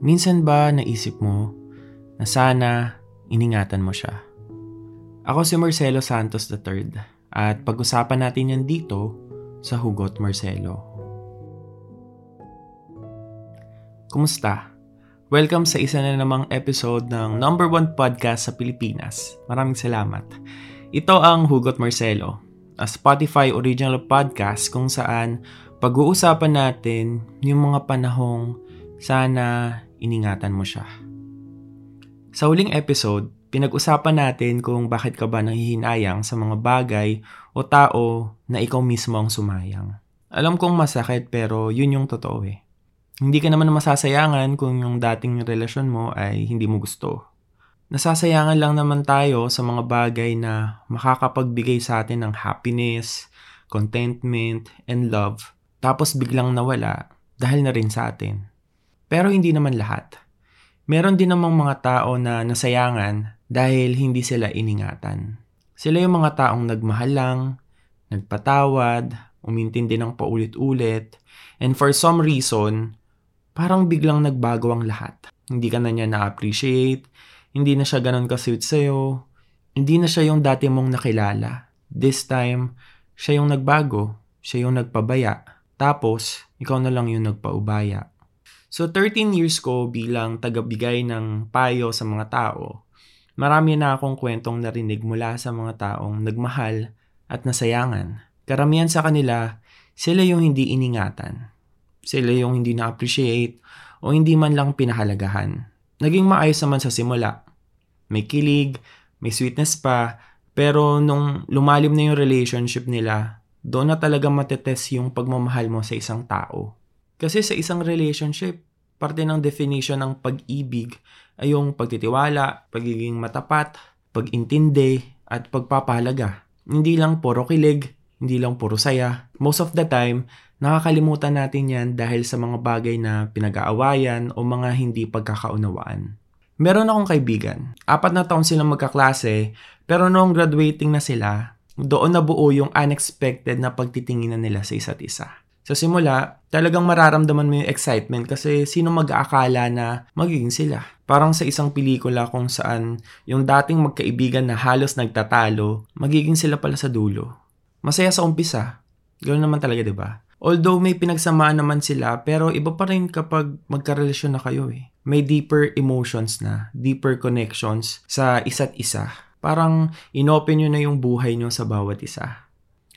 Minsan ba naisip mo na sana iningatan mo siya? Ako si Marcelo Santos III at pag-usapan natin yan dito sa Hugot Marcelo. Kumusta? Welcome sa isa na namang episode ng number one podcast sa Pilipinas. Maraming salamat. Ito ang Hugot Marcelo, a Spotify original podcast kung saan pag-uusapan natin yung mga panahong sana iningatan mo siya. Sa huling episode, pinag-usapan natin kung bakit ka ba nanghihinayang sa mga bagay o tao na ikaw mismo ang sumayang. Alam kong masakit pero yun yung totoo eh. Hindi ka naman masasayangan kung yung dating relasyon mo ay hindi mo gusto. Nasasayangan lang naman tayo sa mga bagay na makakapagbigay sa atin ng happiness, contentment, and love, tapos biglang nawala dahil na rin sa atin. Pero hindi naman lahat. Meron din namang mga tao na nasayangan dahil hindi sila iningatan. Sila yung mga taong nagmahal lang, nagpatawad, umintindi ng paulit-ulit, and for some reason, parang biglang nagbago ang lahat. Hindi ka na niya na-appreciate, hindi na siya ganun ka-sweet sa'yo, hindi na siya yung dati mong nakilala. This time, siya yung nagbago, siya yung nagpabaya, tapos ikaw na lang yung nagpaubaya. So 13 years ko bilang tagabigay ng payo sa mga tao, marami na akong kwentong narinig mula sa mga taong nagmahal at nasayangan. Karamihan sa kanila, sila yung hindi iningatan sila yung hindi na-appreciate o hindi man lang pinahalagahan. Naging maayos naman sa simula. May kilig, may sweetness pa, pero nung lumalim na yung relationship nila, doon na talaga matetest yung pagmamahal mo sa isang tao. Kasi sa isang relationship, parte ng definition ng pag-ibig ay yung pagtitiwala, pagiging matapat, pag-intindi, at pagpapahalaga. Hindi lang puro kilig, hindi lang puro saya. Most of the time, Nakakalimutan natin yan dahil sa mga bagay na pinag-aawayan o mga hindi pagkakaunawaan. Meron akong kaibigan. Apat na taon silang magkaklase, pero noong graduating na sila, doon nabuo yung unexpected na pagtitinginan nila sa isa't isa. Sa simula, talagang mararamdaman mo yung excitement kasi sino mag-aakala na magiging sila. Parang sa isang pelikula kung saan yung dating magkaibigan na halos nagtatalo, magiging sila pala sa dulo. Masaya sa umpisa. Ganoon naman talaga, 'di ba? Although may pinagsamaan naman sila, pero iba pa rin kapag magkarelasyon na kayo eh. May deeper emotions na, deeper connections sa isa't isa. Parang inopen nyo na yung buhay nyo sa bawat isa.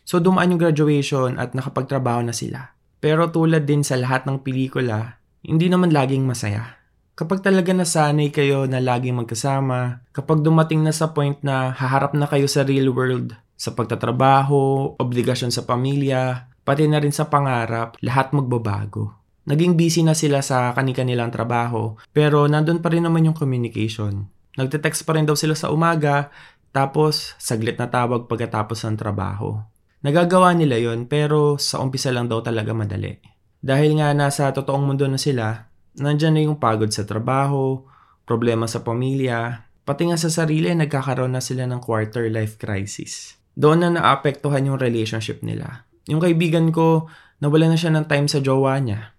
So dumaan yung graduation at nakapagtrabaho na sila. Pero tulad din sa lahat ng pelikula, hindi naman laging masaya. Kapag talaga nasanay kayo na laging magkasama, kapag dumating na sa point na haharap na kayo sa real world, sa pagtatrabaho, obligasyon sa pamilya, pati na rin sa pangarap, lahat magbabago. Naging busy na sila sa kani-kanilang trabaho, pero nandun pa rin naman yung communication. Nagte-text pa rin daw sila sa umaga, tapos saglit na tawag pagkatapos ng trabaho. Nagagawa nila yon pero sa umpisa lang daw talaga madali. Dahil nga nasa totoong mundo na sila, nandyan na yung pagod sa trabaho, problema sa pamilya, pati nga sa sarili nagkakaroon na sila ng quarter life crisis. Doon na naapektuhan yung relationship nila. Yung kaibigan ko, nawala na siya ng time sa jowa niya.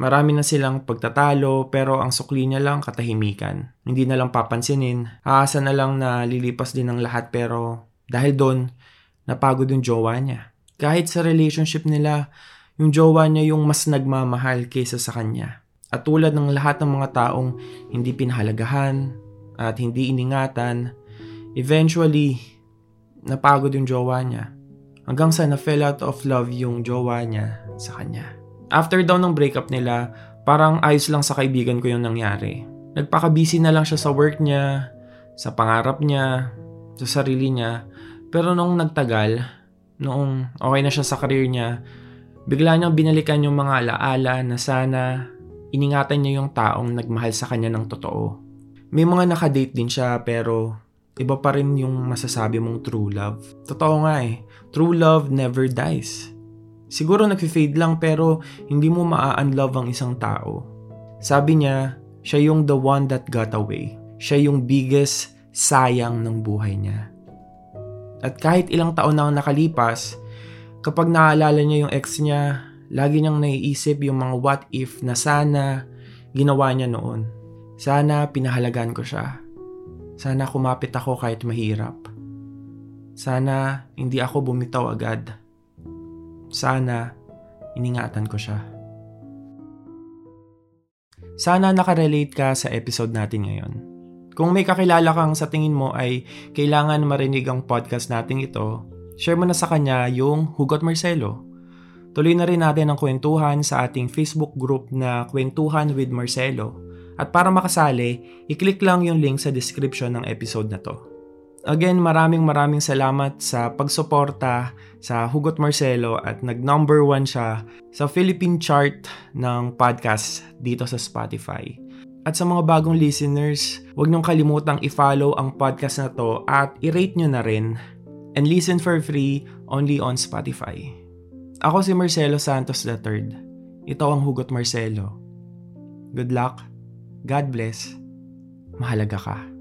Marami na silang pagtatalo pero ang sukli niya lang katahimikan. Hindi na lang papansinin. Aasa na lang na lilipas din ng lahat pero dahil doon, napagod yung jowa niya. Kahit sa relationship nila, yung jowa niya yung mas nagmamahal kaysa sa kanya. At tulad ng lahat ng mga taong hindi pinahalagahan at hindi iningatan, eventually, napagod yung jowa niya. Hanggang sa na-fell out of love yung jowa niya sa kanya. After daw ng breakup nila, parang ayos lang sa kaibigan ko yung nangyari. Nagpaka-busy na lang siya sa work niya, sa pangarap niya, sa sarili niya. Pero nung nagtagal, noong okay na siya sa career niya, bigla niyang binalikan yung mga alaala na sana iningatan niya yung taong nagmahal sa kanya ng totoo. May mga nakadate din siya pero iba pa rin yung masasabi mong true love. Totoo nga eh, true love never dies. Siguro nag-fade lang pero hindi mo maa-unlove ang isang tao. Sabi niya, siya yung the one that got away. Siya yung biggest sayang ng buhay niya. At kahit ilang taon na nakalipas, kapag naalala niya yung ex niya, lagi niyang naiisip yung mga what if na sana ginawa niya noon. Sana pinahalagan ko siya. Sana kumapit ako kahit mahirap. Sana hindi ako bumitaw agad. Sana iningatan ko siya. Sana nakarelate ka sa episode natin ngayon. Kung may kakilala kang sa tingin mo ay kailangan marinig ang podcast natin ito, share mo na sa kanya yung Hugot Marcelo. Tuloy na rin natin ang kwentuhan sa ating Facebook group na Kwentuhan with Marcelo. At para makasali, i-click lang yung link sa description ng episode na to. Again, maraming maraming salamat sa pagsuporta sa Hugot Marcelo at nag-number one siya sa Philippine chart ng podcast dito sa Spotify. At sa mga bagong listeners, huwag niyong kalimutang i-follow ang podcast na to at i-rate nyo na rin and listen for free only on Spotify. Ako si Marcelo Santos III. Ito ang Hugot Marcelo. Good luck, God bless, mahalaga ka.